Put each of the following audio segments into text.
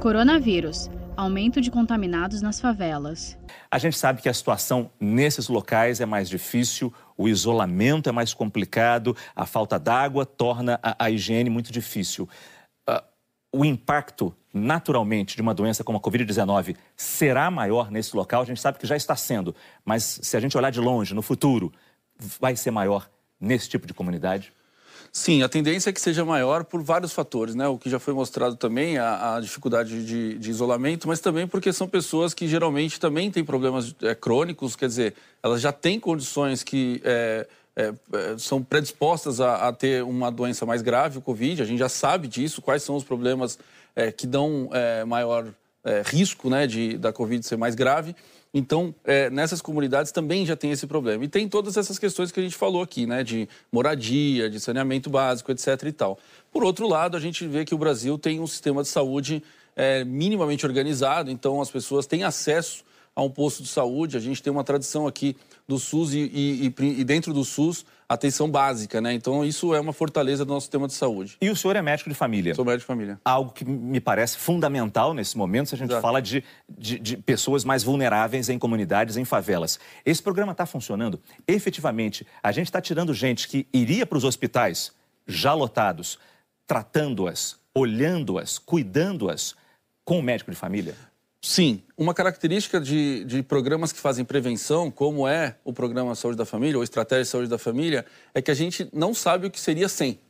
Coronavírus. Aumento de contaminados nas favelas. A gente sabe que a situação nesses locais é mais difícil, o isolamento é mais complicado, a falta d'água torna a, a, higiene muito difícil. Uh, o impacto, naturalmente, de uma doença como a Covid-19 será maior nesse local? A gente sabe que já está sendo, mas se a gente olhar de longe, no futuro, vai ser maior nesse tipo de comunidade? Sim, a tendência é que seja maior por vários fatores, né? O que já foi mostrado também, a, a dificuldade de, de, isolamento, mas também porque são pessoas que geralmente também têm problemas é, crônicos, quer dizer, elas já têm condições que é, é, é, são predispostas a, a, ter uma doença mais grave, o Covid, a gente já sabe disso, quais são os problemas é, que dão é, risco né, de, da Covid ser mais grave. Então, é, nessas comunidades também já tem esse problema. E tem todas essas questões que a gente falou aqui, né? De moradia, de saneamento básico, etc. e tal. Por outro lado, a gente vê que o Brasil tem um sistema de saúde é, minimamente organizado, então as pessoas têm acesso a um posto de saúde. A gente tem uma tradição aqui do SUS e, e, e, dentro do SUS atenção básica, né? Então isso é uma fortaleza do nosso sistema de saúde. E o senhor é médico de família? Sou médico de família. Algo que me parece fundamental nesse momento, se a gente Exato. fala de, de, de, pessoas mais vulneráveis em comunidades, em favelas. Esse programa está funcionando? Efetivamente, a gente está tirando gente que iria para os hospitais já lotados, tratando-as, olhando-as, cuidando-as com o médico de família? Sim, uma característica de, de, programas que fazem prevenção, como é o programa Saúde da Família ou Estratégia de Saúde da Família, é que a gente não sabe o que seria sem.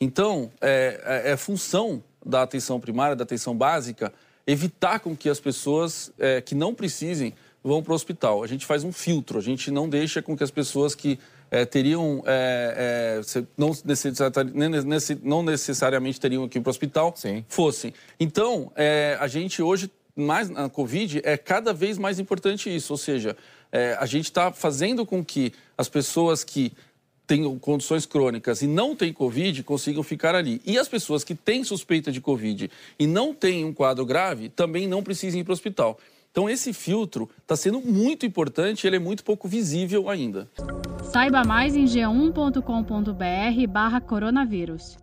Então, é, é, é função da atenção primária, da atenção básica, evitar com que as pessoas é, que não precisem vão para o hospital. A gente faz um filtro, a gente não deixa com que as pessoas que é, teriam é, é, não, necessari não, necessariamente teriam que ir para o hospital Sim. fossem. Então, é, a gente hoje mais na Covid, é cada vez mais importante isso. Ou seja, é, a gente está fazendo com que as pessoas que têm condições crônicas e não têm Covid consigam ficar ali. E as pessoas que têm suspeita de Covid e não têm um quadro grave também não precisem ir para o hospital. Então, esse filtro está sendo muito importante ele é muito pouco visível ainda. Saiba mais em g1.com.br barra coronavírus.